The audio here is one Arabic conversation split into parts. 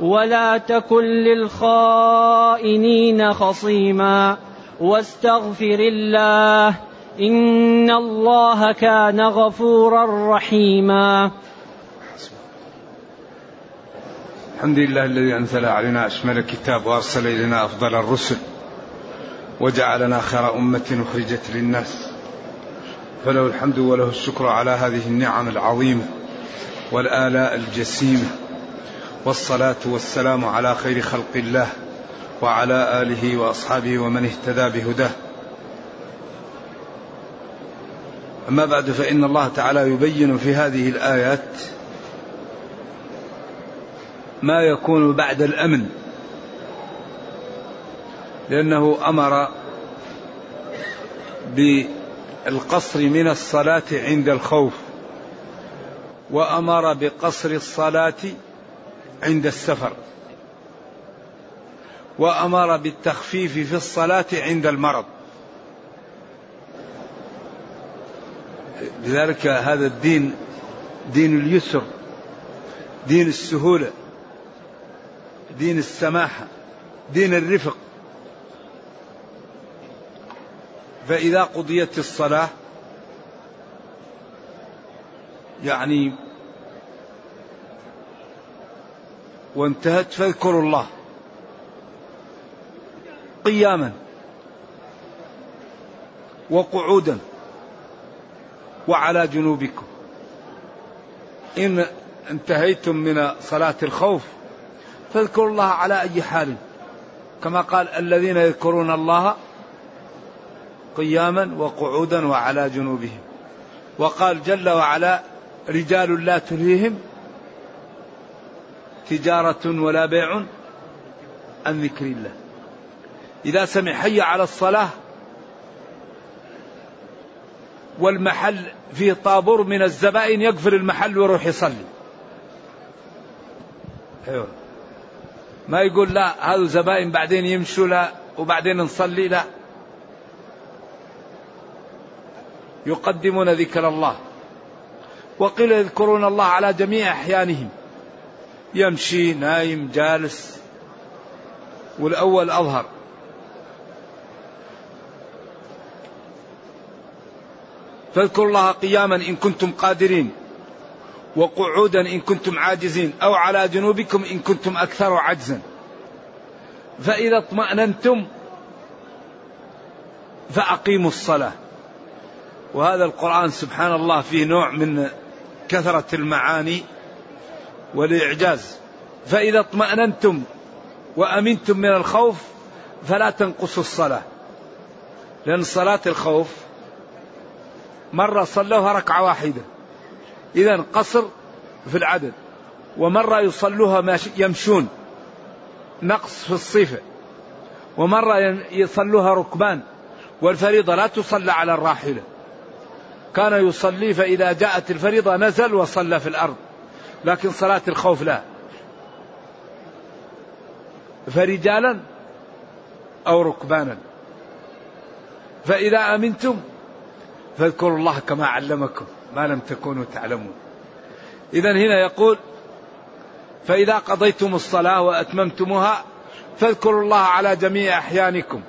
ولا تكن للخائنين خصيما واستغفر الله إن الله كان غفورا رحيما. الحمد لله الذي أنزل علينا أشمل الكتاب وأرسل إلينا أفضل الرسل وجعلنا خير أمة أخرجت للناس. فله الحمد وله الشكر على هذه النعم العظيمة والآلاء الجسيمة. والصلاة والسلام على خير خلق الله وعلى آله وأصحابه ومن اهتدى بهداه. أما بعد فإن الله تعالى يبين في هذه الآيات ما يكون بعد الأمن لأنه أمر بالقصر من الصلاة عند الخوف وأمر بقصر الصلاة عند السفر. وأمر بالتخفيف في الصلاة عند المرض. لذلك هذا الدين دين اليسر دين السهولة دين السماحه دين الرفق. فإذا قضيت الصلاة يعني وانتهت فاذكروا الله. قياما. وقعودا. وعلى جنوبكم. إن انتهيتم من صلاة الخوف فاذكروا الله على أي حال. كما قال الذين يذكرون الله قياما وقعودا وعلى جنوبهم. وقال جل وعلا رجال لا تلهيهم تجارة ولا بيع عن ذكر الله. إذا سمع حي على الصلاة والمحل فيه طابور من الزبائن يقفل المحل ويروح يصلي. أيوه. ما يقول لا هذا زبائن بعدين يمشوا لا وبعدين نصلي لا. يقدمون ذكر الله. وقيل يذكرون الله على جميع أحيانهم. يمشي نايم جالس والأول أظهر. فاذكروا الله قياما إن كنتم قادرين وقعودا إن كنتم عاجزين أو على جنوبكم إن كنتم أكثر عجزا. فإذا اطمأننتم فأقيموا الصلاة. وهذا القرآن سبحان الله فيه نوع من كثرة المعاني. والإعجاز فإذا اطمأننتم وأمنتم من الخوف فلا تنقصوا الصلاة. لأن صلاة الخوف مرة صلوها ركعة واحدة. إذا قصر في العدد. ومرة يصلوها يمشون. نقص في الصفة. ومرة يصلوها ركبان. والفريضة لا تصلى على الراحلة. كان يصلي فإذا جاءت الفريضة نزل وصلى في الأرض. لكن صلاة الخوف لا. فرجالا أو ركبانا. فإذا أمنتم فاذكروا الله كما علمكم ما لم تكونوا تعلمون. إذا هنا يقول فإذا قضيتم الصلاة وأتممتموها فاذكروا الله على جميع أحيانكم.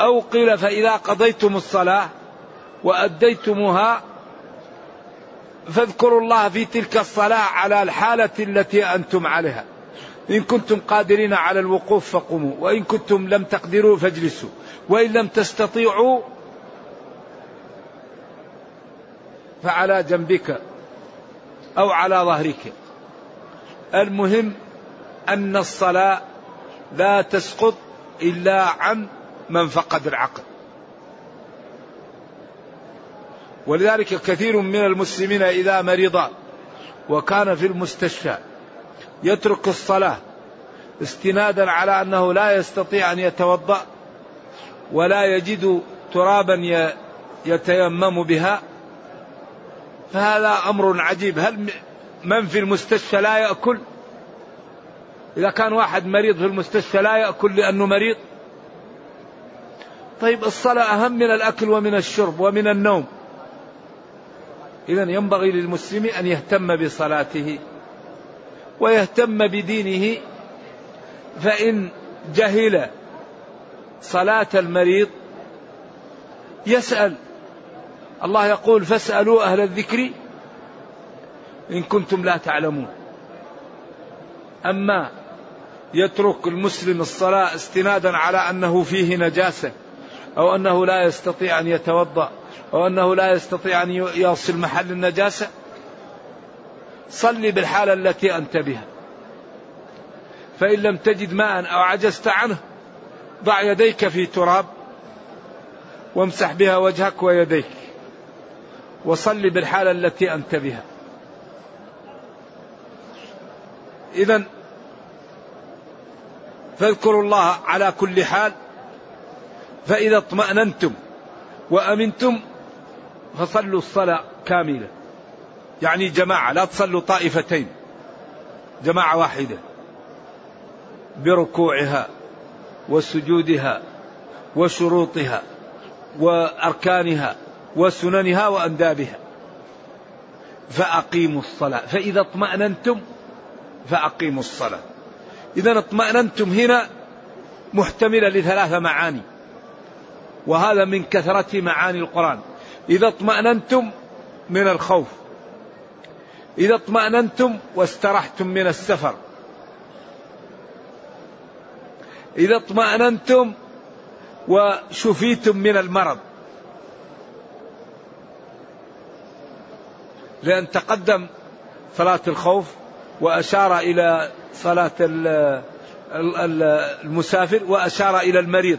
أو قيل فإذا قضيتم الصلاة وأديتموها فاذكروا الله في تلك الصلاة على الحالة التي أنتم عليها. إن كنتم قادرين على الوقوف فقوموا وإن كنتم لم تقدروا فاجلسوا وإن لم تستطيعوا فعلى جنبك أو على ظهرك. المهم أن الصلاة لا تسقط إلا عن من فقد العقل. ولذلك كثير من المسلمين إذا مرض وكان في المستشفى يترك الصلاة استنادا على أنه لا يستطيع أن يتوضأ ولا يجد ترابا يتيمم بها فهذا أمر عجيب. هل من في المستشفى لا يأكل؟ إذا كان واحد مريض في المستشفى لا يأكل لأنه مريض؟ طيب الصلاة أهم من الأكل ومن الشرب ومن النوم. إذا ينبغي للمسلم أن يهتم بصلاته ويهتم بدينه فإن جهل صلاة المريض يسأل. الله يقول فاسألوا أهل الذكر إن كنتم لا تعلمون. أما يترك المسلم الصلاة استنادا على أنه فيه نجاسة أو أنه لا يستطيع أن يتوضأ أو أنه لا يستطيع أن يصل محل النجاسة. صلي بالحالة التي أنت بها. فإن لم تجد ماء أو عجزت عنه ضع يديك في تراب وامسح بها وجهك ويديك. وصلي بالحالة التي أنت بها. إذا فاذكروا الله على كل حال فإذا اطمأننتم وأمنتم فصلوا الصلاة كاملة. يعني جماعة لا تصلوا طائفتين. جماعة واحدة. بركوعها وسجودها وشروطها وأركانها وسننها وأندابها. فأقيموا الصلاة. فإذا اطمأننتم فأقيموا الصلاة. إذا اطمأننتم هنا محتملة لثلاث معاني. وهذا من كثرة معاني القرآن. إذا اطمأننتم من الخوف. إذا اطمأننتم واسترحتم من السفر. إذا اطمأننتم وشفيتم من المرض. لأن تقدم صلاة الخوف وأشار إلى صلاة المسافر وأشار إلى المريض.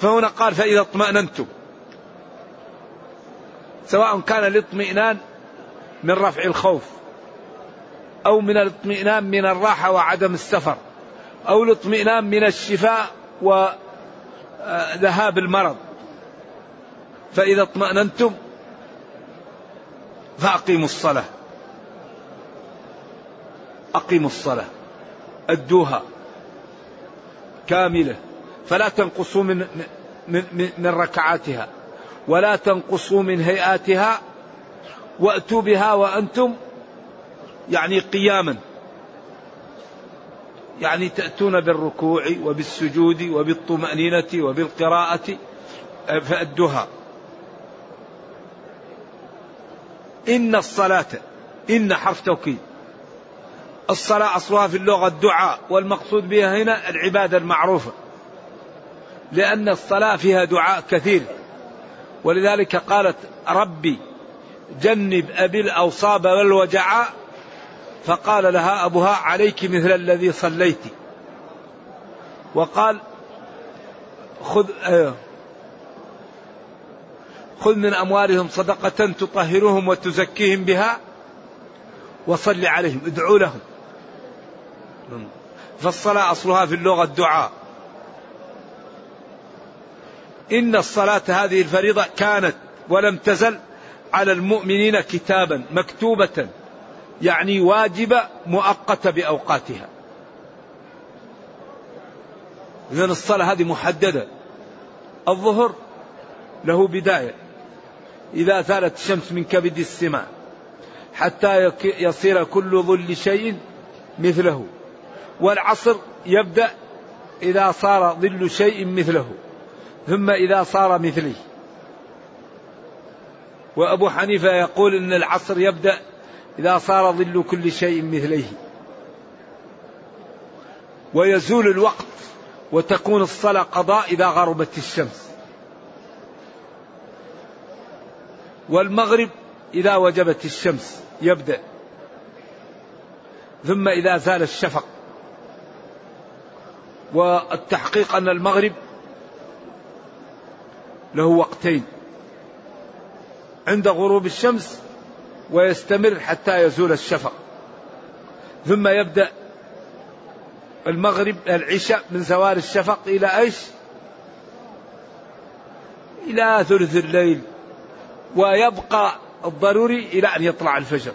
فهنا قال فإذا اطمأننتم. سواء كان الاطمئنان من رفع الخوف أو من الاطمئنان من الراحة وعدم السفر أو الاطمئنان من الشفاء وذهاب المرض. فإذا اطمأننتم فأقيموا الصلاة. أقيموا الصلاة. أدوها. كاملة. فلا تنقصوا من من, من ركعاتها. ولا تنقصوا من هيئاتها وأتوا بها وأنتم يعني قياما. يعني تأتون بالركوع وبالسجود وبالطمأنينة وبالقراءة فأدوها. إن الصلاة إن حرف توكيد. الصلاة أصلها في اللغة الدعاء والمقصود بها هنا العبادة المعروفة. لأن الصلاة فيها دعاء كثير. ولذلك قالت ربي جنب أبي الأوصاب والوجعاء فقال لها أبوها عليك مثل الذي صليت. وقال خذ آه خذ من أموالهم صدقة تطهرهم وتزكيهم بها وصل عليهم ادعوا لهم. فالصلاة أصلها في اللغة الدعاء. إن الصلاة هذه الفريضة كانت ولم تزل على المؤمنين كتابا مكتوبة يعني واجبة مؤقتة بأوقاتها. إذن الصلاة هذه محددة. الظهر له بداية. إذا ثالت الشمس من كبد السماء حتى يصير كل ظل شيء مثله. والعصر يبدأ إذا صار ظل شيء مثله. ثم إذا صار مثله وأبو حنيفة يقول إن العصر يبدأ إذا صار ظل كل شيء مثليه. ويزول الوقت وتكون الصلاة قضاء إذا غربت الشمس. والمغرب إذا وجبت الشمس يبدأ. ثم إذا زال الشفق. والتحقيق أن المغرب له وقتين عند غروب الشمس ويستمر حتى يزول الشفق. ثم يبدأ المغرب العشاء من زوال الشفق إلى إيش؟ إلى ثلث الليل. ويبقى الضروري إلى أن يطلع الفجر.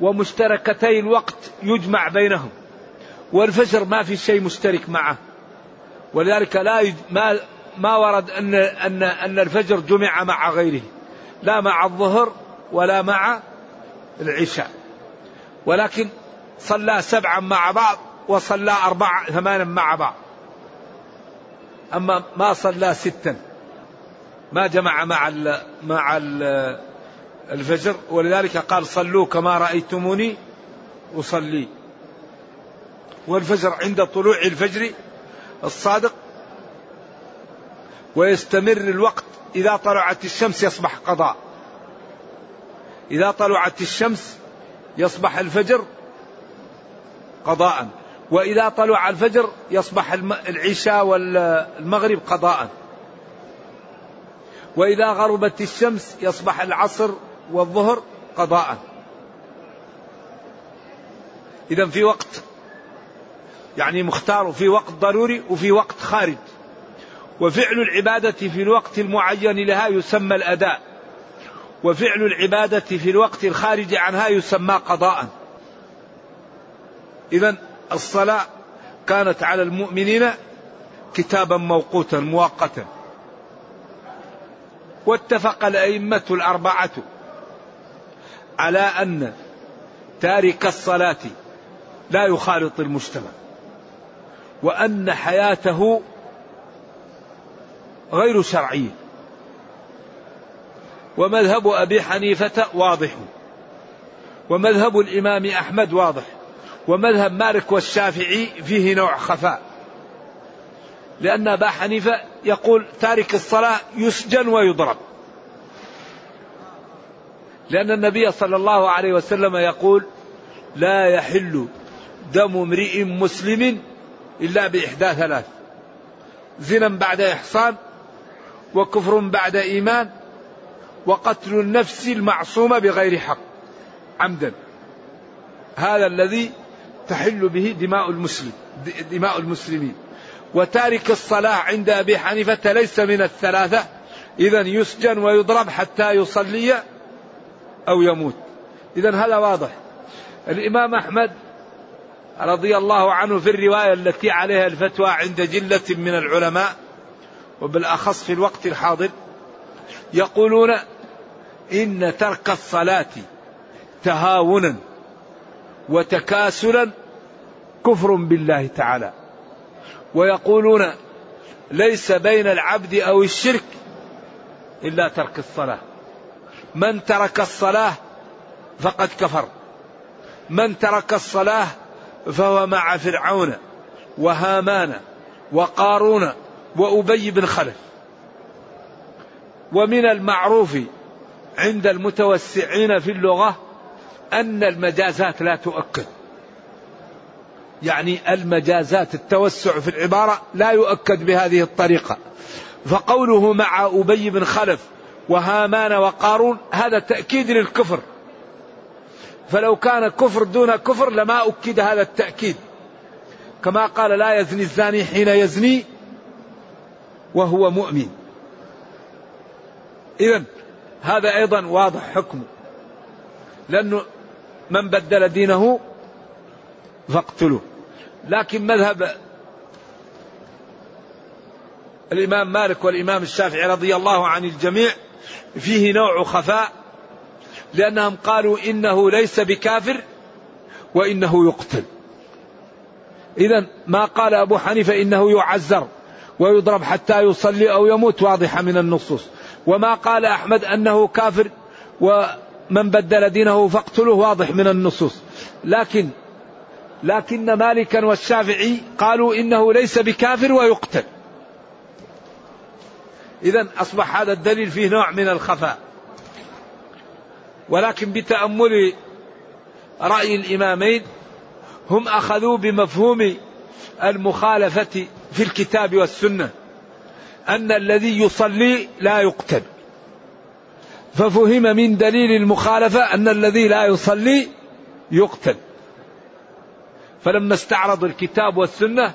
ومشتركتي الوقت يجمع بينهم. والفجر ما في شيء مشترك معه. ولذلك لا يج... ما ما ورد أن أن أن الفجر جمع مع غيره. لا مع الظهر ولا مع العشاء. ولكن صلى سبعا مع بعض وصلى أربعة ثمانا مع بعض. أما ما صلى ستا ما جمع مع ال مع ال الفجر. ولذلك قال صلوا كما رأيتموني أصلي. والفجر عند طلوع الفجر الصادق ويستمر الوقت إذا طلعت الشمس يصبح قضاء. إذا طلعت الشمس يصبح الفجر قضاء. وإذا طلع الفجر يصبح العشاء والمغرب قضاء. وإذا غربت الشمس يصبح العصر والظهر قضاء. إذا في وقت يعني مختار في وقت ضروري وفي وقت خارج. وفعل العبادة في الوقت المعين لها يسمى الأداء. وفعل العبادة في الوقت الخارج عنها يسمى قضاء. إذا الصلاة كانت على المؤمنين كتابا موقوتا مؤقتا. واتفق الأئمة الأربعة على أن تارك الصلاة لا يخالط المجتمع وأن حياته غير شرعية ومذهب أبي حنيفة واضح. ومذهب الإمام أحمد واضح. ومذهب مالك والشافعي فيه نوع خفاء. لأن أبا حنيفة يقول تارك الصلاة يسجن ويضرب. لأن النبي صلى الله عليه وسلم يقول لا يحل دم امرئ مسلم إلا بإحدى ثلاث. زنا بعد إحصان وكفر بعد إيمان وقتل النفس المعصومة بغير حق. عمدا. هذا الذي تحل به دماء المسلم دماء المسلمين. وتارك الصلاة عند أبي حنيفة ليس من الثلاثة. إذا يسجن ويضرب حتى يصلي أو يموت. إذا هذا واضح. الإمام أحمد رضي الله عنه في الرواية التي عليها الفتوى عند جلة من العلماء وبالأخص في الوقت الحاضر يقولون إن ترك الصلاة تهاونا وتكاسلا كفر بالله تعالى. ويقولون ليس بين العبد أو الشرك إلا ترك الصلاة. من ترك الصلاة فقد كفر. من ترك الصلاة فهو مع فرعون وهامان وقارون وأبي بن خلف. ومن المعروف عند المتوسعين في اللغة أن المجازات لا تؤكد. يعني المجازات التوسع في العبارة لا يؤكد بهذه الطريقة. فقوله مع أبي بن خلف وهامان وقارون هذا تأكيد للكفر. فلو كان كفر دون كفر لما أكد هذا التأكيد. كما قال لا يزني الزاني حين يزني وهو مؤمن. إذا هذا أيضا واضح حكمه. لأنه من بدل دينه فاقتلوه. لكن مذهب الإمام مالك والإمام الشافعي رضي الله عن الجميع فيه نوع خفاء لأنهم قالوا إنه ليس بكافر وإنه يقتل. إذا ما قال أبو حنيفة إنه يعزر ويضرب حتى يصلي أو يموت واضحة من النصوص. وما قال أحمد أنه كافر ومن بدل دينه فاقتله واضح من النصوص. لكن لكن مالكا والشافعي قالوا إنه ليس بكافر ويقتل. إذا أصبح هذا الدليل فيه نوع من الخفاء. ولكن بتأمل رأي الإمامين هم أخذوا بمفهوم المخالفة في الكتاب والسنة أن الذي يصلي لا يقتل. ففهم من دليل المخالفة أن الذي لا يصلي يقتل. فلما استعرضوا الكتاب والسنة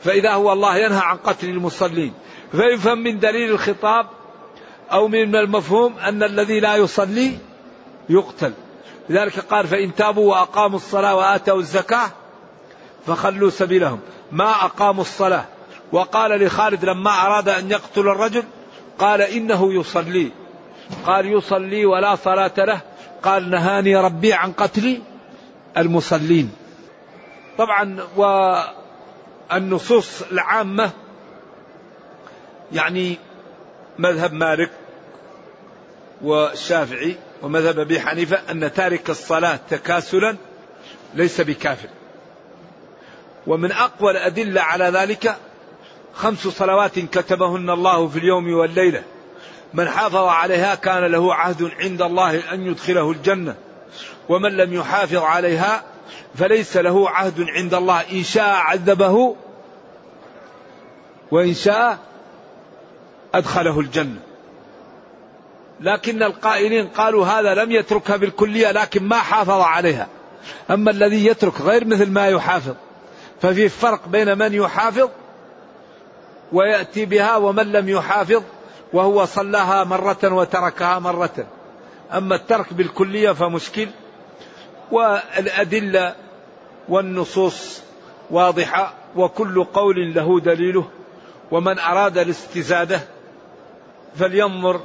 فإذا هو الله ينهى عن قتل المصلين. فيفهم من دليل الخطاب أو من المفهوم أن الذي لا يصلي يقتل. لذلك قال فإن تابوا وأقاموا الصلاة وآتوا الزكاة فخلوا سبيلهم. ما أقاموا الصلاة. وقال لخالد لما أراد أن يقتل الرجل قال إنه يصلي. قال يصلي ولا صلاة له. قال نهاني ربي عن قتل المصلين. طبعا والنصوص العامة يعني مذهب مالك والشافعي ومذهب أبي حنيفة أن تارك الصلاة تكاسلا ليس بكافر. ومن أقوى الأدلة على ذلك خمس صلوات كتبهن الله في اليوم والليلة. من حافظ عليها كان له عهد عند الله أن يدخله الجنة. ومن لم يحافظ عليها فليس له عهد عند الله إن شاء عذبه وإن شاء أدخله الجنة. لكن القائلين قالوا هذا لم يتركها بالكلية لكن ما حافظ عليها أما الذي يترك غير مثل ما يحافظ ففي فرق بين من يحافظ ويأتي بها ومن لم يحافظ وهو صلاها مرة وتركها مرة. أما الترك بالكلية فمشكل والأدلة والنصوص واضحة وكل قول له دليله ومن أراد الاستزادة فلينظر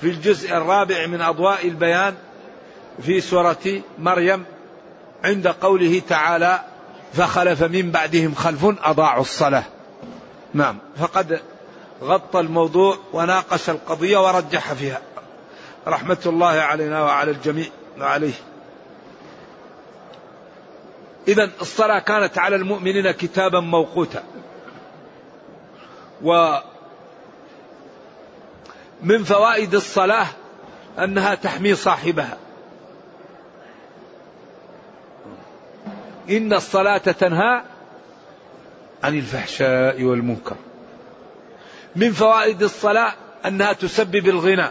في الجزء الرابع من أضواء البيان في سورة مريم عند قوله تعالى فخلف من بعدهم خلف أضاعوا الصلاة. نعم. فقد غطى الموضوع وناقش القضية ورجح فيها. رحمة الله علينا وعلى الجميع وعليه. إذا الصلاة كانت على المؤمنين كتابا موقوتا. و من فوائد الصلاة أنها تحمي صاحبها. إن الصلاة تنهى عن الفحشاء والمنكر. من فوائد الصلاة أنها تسبب الغنى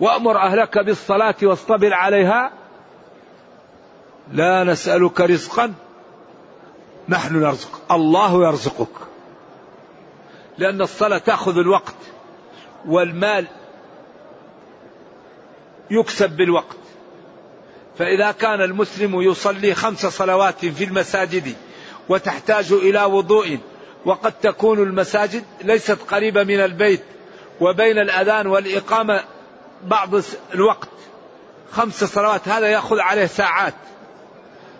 وأمر أهلك بالصلاة واصطبر عليها. لا نسألك رزقا نحن نرزق الله يرزقك. لأن الصلاة تأخذ الوقت والمال يكسب بالوقت. فإذا كان المسلم يصلي خمس صلوات في المساجد وتحتاج إلى وضوء وقد تكون المساجد ليست قريبة من البيت وبين الأذان والإقامة بعض الوقت. خمس صلوات هذا يأخذ عليه ساعات.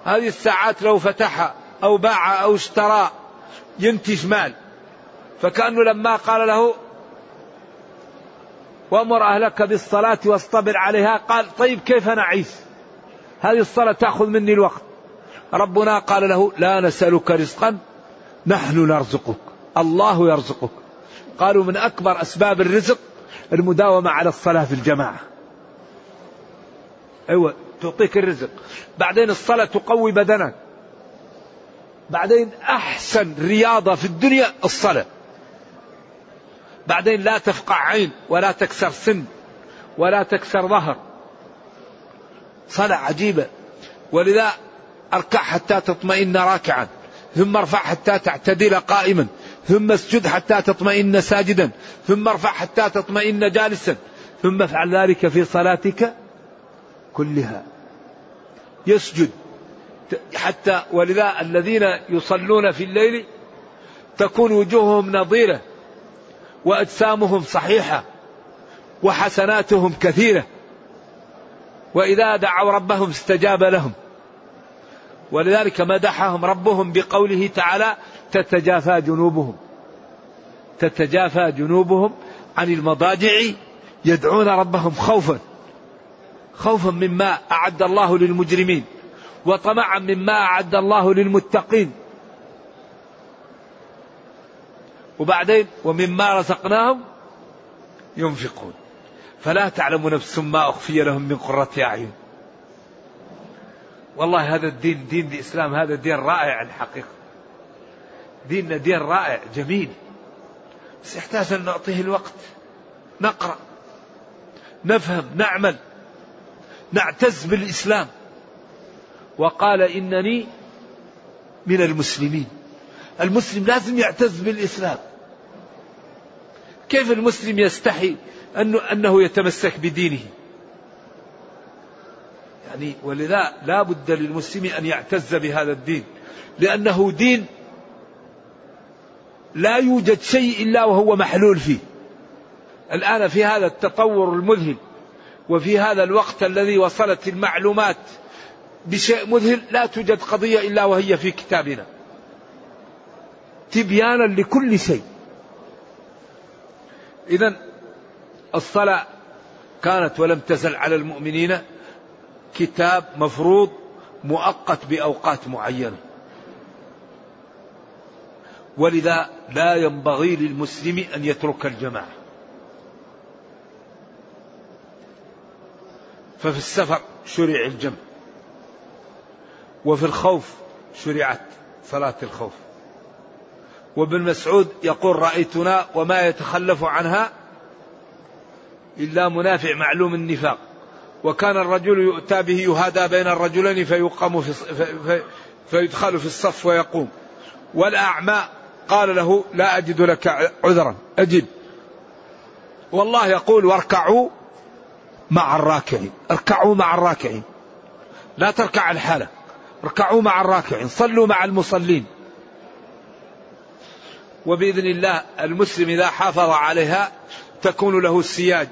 هذه الساعات لو فتح أو باع أو اشترى ينتج مال. فكأنه لما قال له وأمر أهلك بالصلاة واصطبر عليها قال طيب كيف نعيش؟ هذه الصلاة تأخذ مني الوقت. ربنا قال له لا نسألك رزقا نحن نرزقك الله يرزقك. قالوا من أكبر أسباب الرزق المداومة على الصلاة في الجماعة. أيوة تعطيك الرزق. بعدين الصلاة تقوي بدنك. بعدين أحسن رياضة في الدنيا الصلاة. بعدين لا تفقع عين ولا تكسر سن ولا تكسر ظهر. صلاة عجيبة. ولذا أركع حتى تطمئن راكعا. ثم ارفع حتى تعتدل قائما. ثم اسجد حتى تطمئن ساجدا. ثم ارفع حتى تطمئن جالسا. ثم افعل ذلك في صلاتك كلها. يسجد. حتى ولذا الذين يصلون في الليل تكون وجوههم نظيرة وأجسامهم صحيحة وحسناتهم كثيرة. وإذا دعوا ربهم استجاب لهم. ولذلك مدحهم ربهم بقوله تعالى تتجافى جنوبهم. تتجافى جنوبهم عن المضاجع يدعون ربهم خوفا. خوفا مما أعد الله للمجرمين. وطمعا مما أعد الله للمتقين. وبعدين ومما رزقناهم ينفقون. فلا تعلم نفس ما أخفي لهم من قرة أعين. والله هذا الدين دين الإسلام هذا دين رائع الحقيقة. ديننا دين رائع جميل. بس يحتاج أن نعطيه الوقت. نقرأ. نفهم نعمل. نعتز بالإسلام. وقال إنني من المسلمين. المسلم لازم يعتز بالإسلام. كيف المسلم يستحي؟ أنه, أنه يتمسك بدينه. يعني ولذا لا بد للمسلم أن يعتز بهذا الدين. لأنه دين لا يوجد شيء إلا وهو محلول فيه. الآن في هذا التطور المذهل وفي هذا الوقت الذي وصلت المعلومات بشيء مذهل لا توجد قضية إلا وهي في كتابنا. تبيانا لكل شيء. إذا الصلاة كانت ولم تزل على المؤمنين كتاب مفروض مؤقت بأوقات معينة. ولذا لا ينبغي للمسلم أن يترك الجماعة. ففي السفر شرع الجمع. وفي الخوف شرعت صلاة الخوف. وابن مسعود يقول رأيتنا وما يتخلف عنها إلا منافع معلوم النفاق. وكان الرجل يؤتى به يهادى بين الرجلين فيقام في في فيدخل في الصف ويقوم. والأعمى قال له لا أجد لك عذرا أجد. والله يقول واركعوا مع الراكعين اركعوا مع الراكعين. لا تركع الحالة اركعوا مع الراكعين صلوا مع المصلين. وبإذن الله المسلم إذا حافظ عليها تكون له السياج.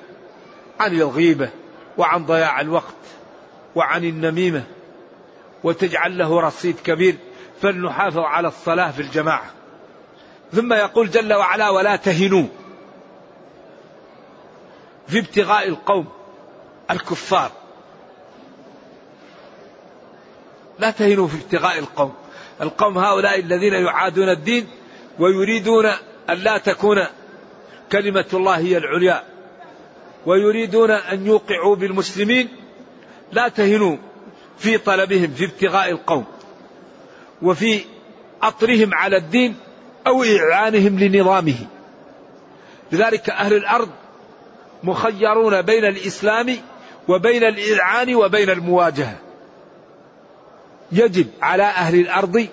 عن الغيبة وعن ضياع الوقت وعن النميمة وتجعل له رصيد كبير فلنحافظ على الصلاة في الجماعة. ثم يقول جل وعلا ولا تهنوا في ابتغاء القوم الكفار. لا تهنوا في ابتغاء القوم. القوم هؤلاء الذين يعادون الدين ويريدون أن لا تكون كلمة الله هي العليا. ويريدون أن يوقعوا بالمسلمين لا تهنوا في طلبهم في ابتغاء القوم وفي أطرهم على الدين أو إعانهم لنظامه. لذلك أهل الأرض مخيرون بين الإسلام وبين الإذعان وبين المواجهة. يجب على أهل الأرض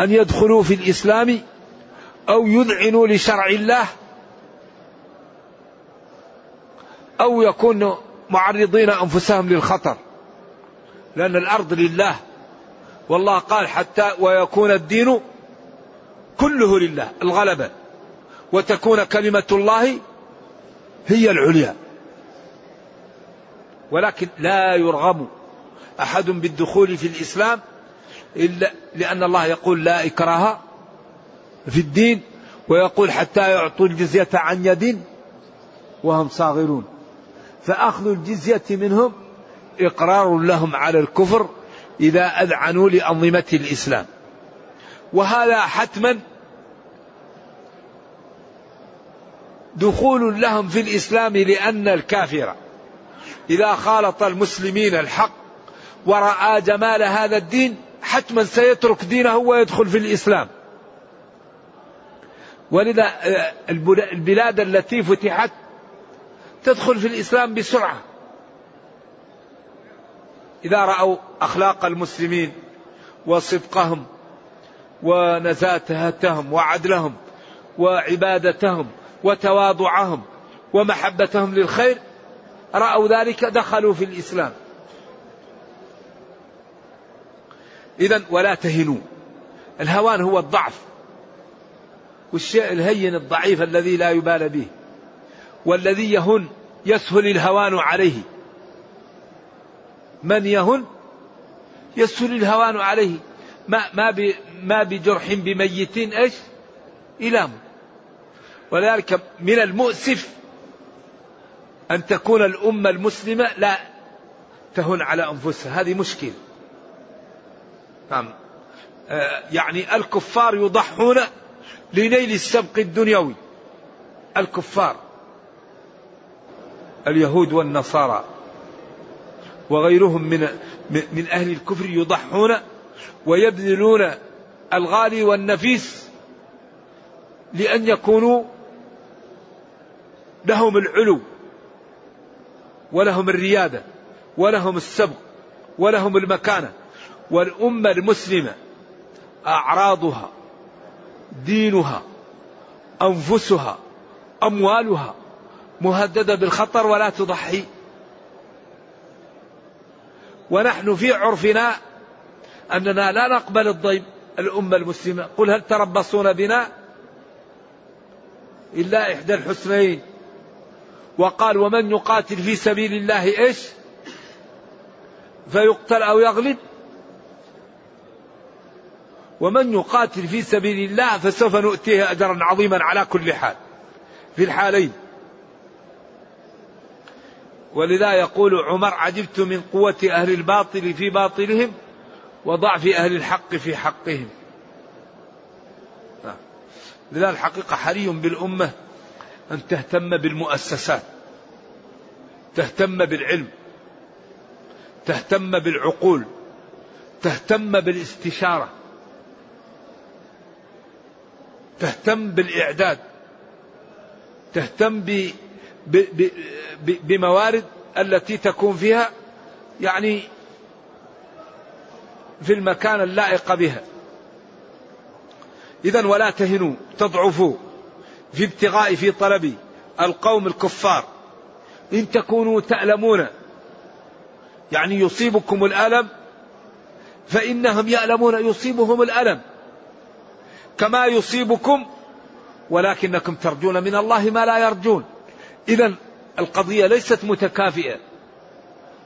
أن يدخلوا في الإسلام أو يذعنوا لشرع الله أو يكونوا معرضين أنفسهم للخطر. لأن الأرض لله. والله قال حتى ويكون الدين كله لله الغلبة. وتكون كلمة الله هي العليا. ولكن لا يرغم أحد بالدخول في الإسلام إلا لأن الله يقول لا إكراه في الدين ويقول حتى يعطوا الجزية عن يد وهم صاغرون. فأخذ الجزية منهم إقرار لهم على الكفر إذا أذعنوا لأنظمة الإسلام. وهذا حتما دخول لهم في الإسلام لأن الكافر إذا خالط المسلمين الحق ورأى جمال هذا الدين حتما سيترك دينه ويدخل في الإسلام. ولذا آه، البلاد التي فتحت تدخل في الإسلام بسرعة. إذا رأوا أخلاق المسلمين وصدقهم ونزاتهم وعدلهم وعبادتهم وتواضعهم ومحبتهم للخير رأوا ذلك دخلوا في الإسلام. إذا ولا تهنوا. الهوان هو الضعف والشيء الهين الضعيف الذي لا يبال به والذي يهن يسهل الهوان عليه. من يهن؟ يسهل الهوان عليه. ما ما ما بجرح بميت إيش؟ إلام. ولذلك من المؤسف أن تكون الأمة المسلمة لا تهن على أنفسها. هذه مشكلة. نعم. آه، يعني الكفار يضحون لنيل السبق الدنيوي. الكفار. اليهود والنصارى وغيرهم من من أهل الكفر يضحون ويبذلون الغالي والنفيس لأن يكونوا لهم العلو ولهم الريادة ولهم السبق ولهم المكانة والأمة المسلمة أعراضها دينها أنفسها أموالها مهددة بالخطر ولا تضحي. ونحن في عرفنا أننا لا نقبل الضيم الأمة المسلمة. قل هل تربصون بنا؟ إلا إحدى الحسنين وقال ومن يقاتل في سبيل الله إيش؟ فيقتل أو يغلب. ومن يقاتل في سبيل الله فسوف نؤتيه اجرا عظيما على كل حال. في الحالين ولذا يقول عمر عجبت من قوة أهل الباطل في باطلهم وضعف أهل الحق في حقهم. لذا الحقيقة حري بالأمة أن تهتم بالمؤسسات تهتم بالعلم تهتم بالعقول تهتم بالاستشارة تهتم بالإعداد تهتم ب بموارد التي تكون فيها يعني في المكان اللائق بها. إذا ولا تهنوا تضعفوا في ابتغاء في طلب القوم الكفار. إن تكونوا تألمون يعني يصيبكم الألم فإنهم يألمون يصيبهم الألم. كما يصيبكم ولكنكم ترجون من الله ما لا يرجون. إذا القضية ليست متكافئة.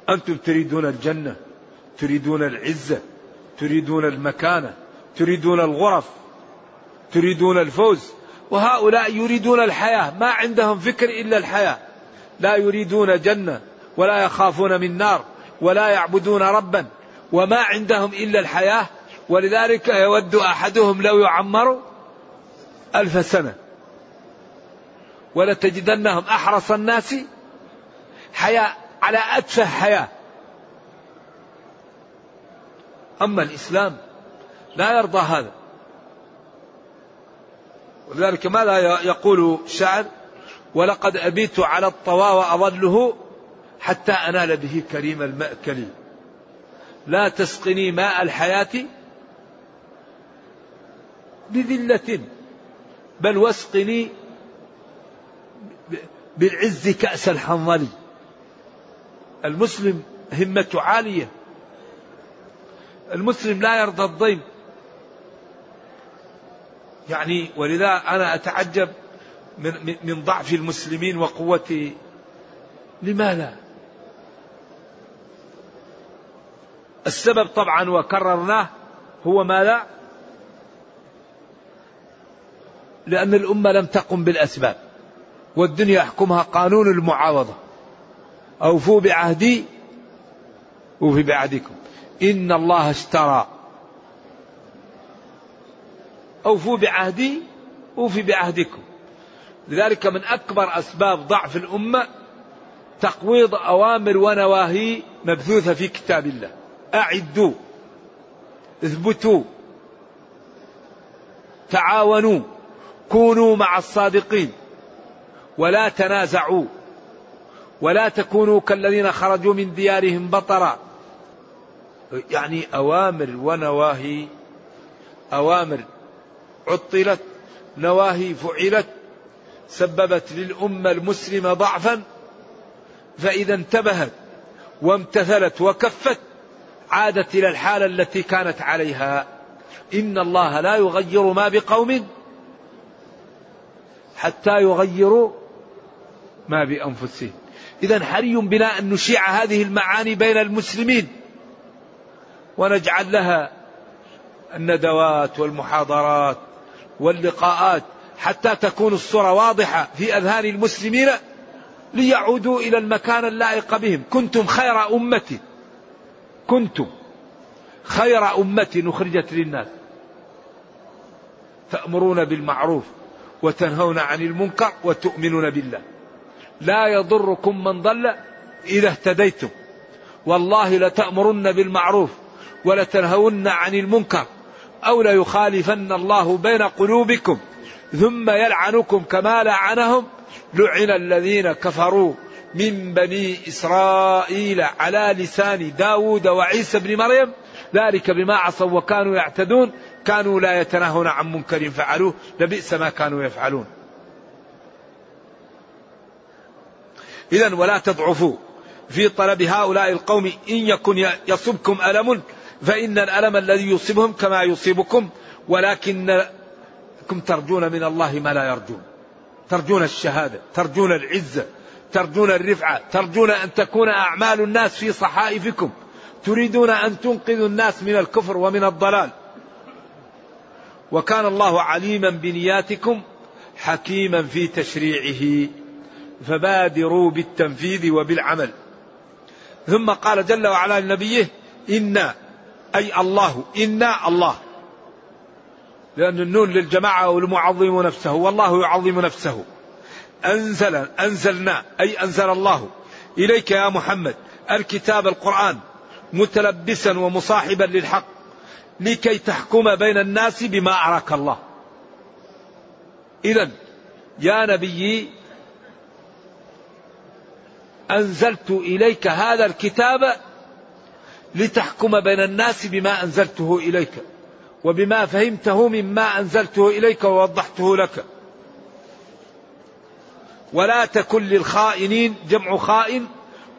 أنتم تريدون الجنة تريدون العزة تريدون المكانة تريدون الغرف تريدون الفوز. وهؤلاء يريدون الحياة ما عندهم فكر إلا الحياة. لا يريدون جنة ولا يخافون من نار ولا يعبدون ربا وما عندهم إلا الحياة. ولذلك يود أحدهم لو يعمر ألف سنة. ولتجدنهم أحرص الناس حياة على أتفه حياة. أما الإسلام لا يرضى هذا. ولذلك ماذا يقول الشاعر ولقد أبيت على الطوى وأظله حتى أنال به كريم المأكل. لا تسقني ماء الحياة بذلة بل واسقني بالعز كأس الحنظل المسلم همته عالية. المسلم لا يرضى الضيم. يعني ولذا أنا أتعجب من, من ضعف المسلمين وقوة لما لا السبب طبعا وكررناه هو ماذا؟ لأن الأمة لم تقم بالأسباب. والدنيا يحكمها قانون المعاوضة. أوفوا بعهدي أوفي بعهدكم. إن الله اشترى. أوفوا بعهدي أوفي بعهدكم. لذلك من أكبر أسباب ضعف الأمة تقويض أوامر ونواهي مبثوثة في كتاب الله. أعدوا اثبتوا تعاونوا كونوا مع الصادقين. ولا تنازعوا. ولا تكونوا كالذين خرجوا من ديارهم بطرا. يعني أوامر ونواهي. أوامر عطلت نواهي فعلت سببت للأمة المسلمة ضعفا. فإذا انتبهت وامتثلت وكفت عادت إلى الحالة التي كانت عليها. إن الله لا يغير ما بقوم حتى يغيروا ما بأنفسهم. إذا حري بنا أن نشيع هذه المعاني بين المسلمين. ونجعل لها الندوات والمحاضرات واللقاءات حتى تكون الصورة واضحة في أذهان المسلمين ليعودوا إلى المكان اللائق بهم. كنتم خير أمة. كنتم خير أمة أخرجت للناس. تأمرون بالمعروف وتنهون عن المنكر وتؤمنون بالله. لا يضركم من ضل إذا اهتديتم. والله لتأمرن بالمعروف ولتنهون عن المنكر أو ليخالفن الله بين قلوبكم ثم يلعنكم كما لعنهم. لعن الذين كفروا من بني إسرائيل على لسان داود وعيسى بن مريم. ذلك بما عصوا وكانوا يعتدون. كانوا لا يتناهون عن منكر فعلوه. لبئس ما كانوا يفعلون. إذا ولا تضعفوا في طلب هؤلاء القوم إن يكن يصبكم ألم فإن الألم الذي يصيبهم كما يصيبكم ولكنكم ترجون من الله ما لا يرجون. ترجون الشهادة ترجون العزة ترجون الرفعة ترجون أن تكون أعمال الناس في صحائفكم. تريدون أن تنقذوا الناس من الكفر ومن الضلال. وكان الله عليما بنياتكم حكيما في تشريعه. فبادروا بالتنفيذ وبالعمل. ثم قال جل وعلا لنبيه إنا أي الله إنا الله. لأن النون للجماعة والمعظم نفسه والله يعظم نفسه. أنزل أنزلنا أي أنزل الله. إليك يا محمد الكتاب القرآن متلبسا ومصاحبا للحق لكي تحكم بين الناس بما أراك الله. إذا يا نبي أنزلت إليك هذا الكتاب لتحكم بين الناس بما أنزلته إليك وبما فهمته مما أنزلته إليك ووضحته لك. ولا تكن للخائنين جمع خائن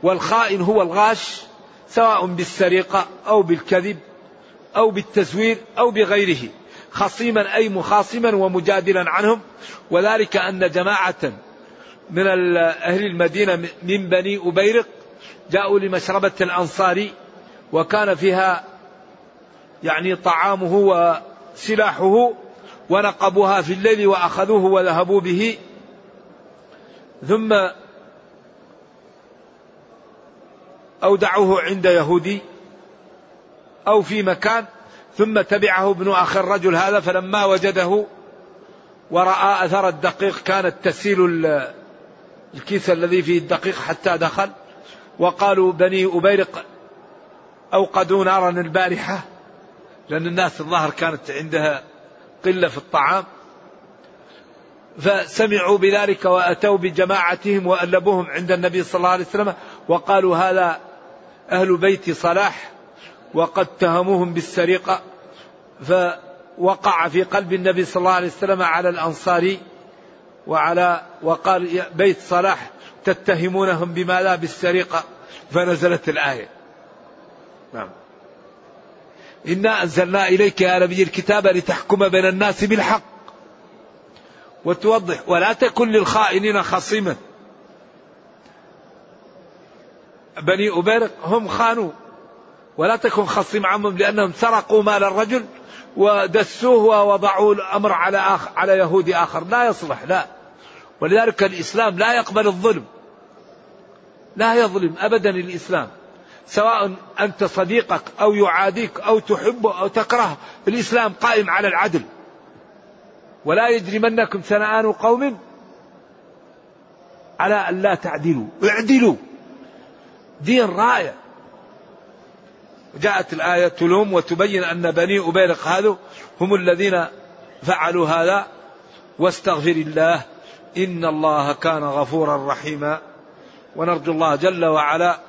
والخائن هو الغاش سواء بالسرقة أو بالكذب أو بالتزوير أو بغيره خصيما أي مخاصما ومجادلا عنهم. وذلك أن جماعة من أهل المدينة من بني أبيرق جاءوا لمشربة الأنصاري وكان فيها يعني طعامه وسلاحه ونقبوها في الليل وأخذوه وذهبوا به. ثم أودعوه عند يهودي أو في مكان ثم تبعه ابن أخي الرجل هذا فلما وجده ورأى أثر الدقيق كانت تسيل الكيس الذي فيه الدقيق حتى دخل وقالوا بني أبيرق أوقدوا نارا البارحة لأن الناس الظاهر كانت عندها قلة في الطعام. فسمعوا بذلك وأتوا بجماعتهم وألبوهم عند النبي صلى الله عليه وسلم وقالوا هذا أهل بيت صلاح وقد تهموهم بالسرقة فوقع في قلب النبي صلى الله عليه وسلم على الأنصاري وعلى وقال بيت صلاح تتهمونهم بما لا بالسرقة. فنزلت الآية. نعم. إنا أنزلنا إليك يا نبي الكتاب لتحكم بين الناس بالحق. وتوضح ولا تكن للخائنين خصيما. بني أبيرق هم خانوا. ولا تكن خصيم عنهم لأنهم سرقوا مال الرجل. ودسوه ووضعوا الأمر على آخر على يهودي آخر. لا يصلح لا. ولذلك الإسلام لا يقبل الظلم. لا يظلم أبدا الإسلام. سواء أنت صديقك أو يعاديك أو تحبه أو تكرهه الإسلام قائم على العدل. ولا يجرمنكم سنآن قوم على أن لا تعدلوا. اعدلوا. دين رائع. جاءت الآية تلوم وتبين أن بني أبيرق هذا هم الذين فعلوا هذا. واستغفر الله إن الله كان غفورا رحيما. ونرجو الله جل وعلا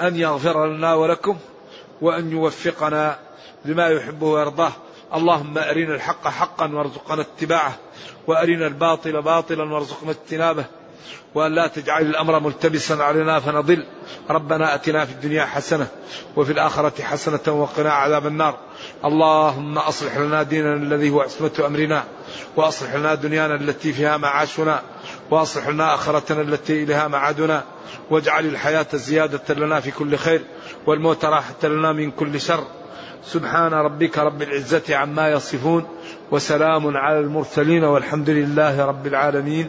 أن يغفر لنا ولكم وأن يوفقنا لما يحبه ويرضاه. اللهم أرنا الحق حقا وارزقنا اتباعه وأرنا الباطل باطلا وارزقنا اجتنابه. وأن لا تجعل الأمر ملتبسا علينا فنضل. ربنا أتنا في الدنيا حسنة وفي الآخرة حسنة وقنا عذاب النار. اللهم أصلح لنا ديننا الذي هو عصمة أمرنا وأصلح لنا دنيانا التي فيها معاشنا وأصلح لنا آخرتنا التي إليها معادنا. واجعل الحياة زيادة لنا في كل خير والموت راحة لنا من كل شر. سبحان ربك رب العزة عما يصفون وسلام على المرسلين والحمد لله رب العالمين.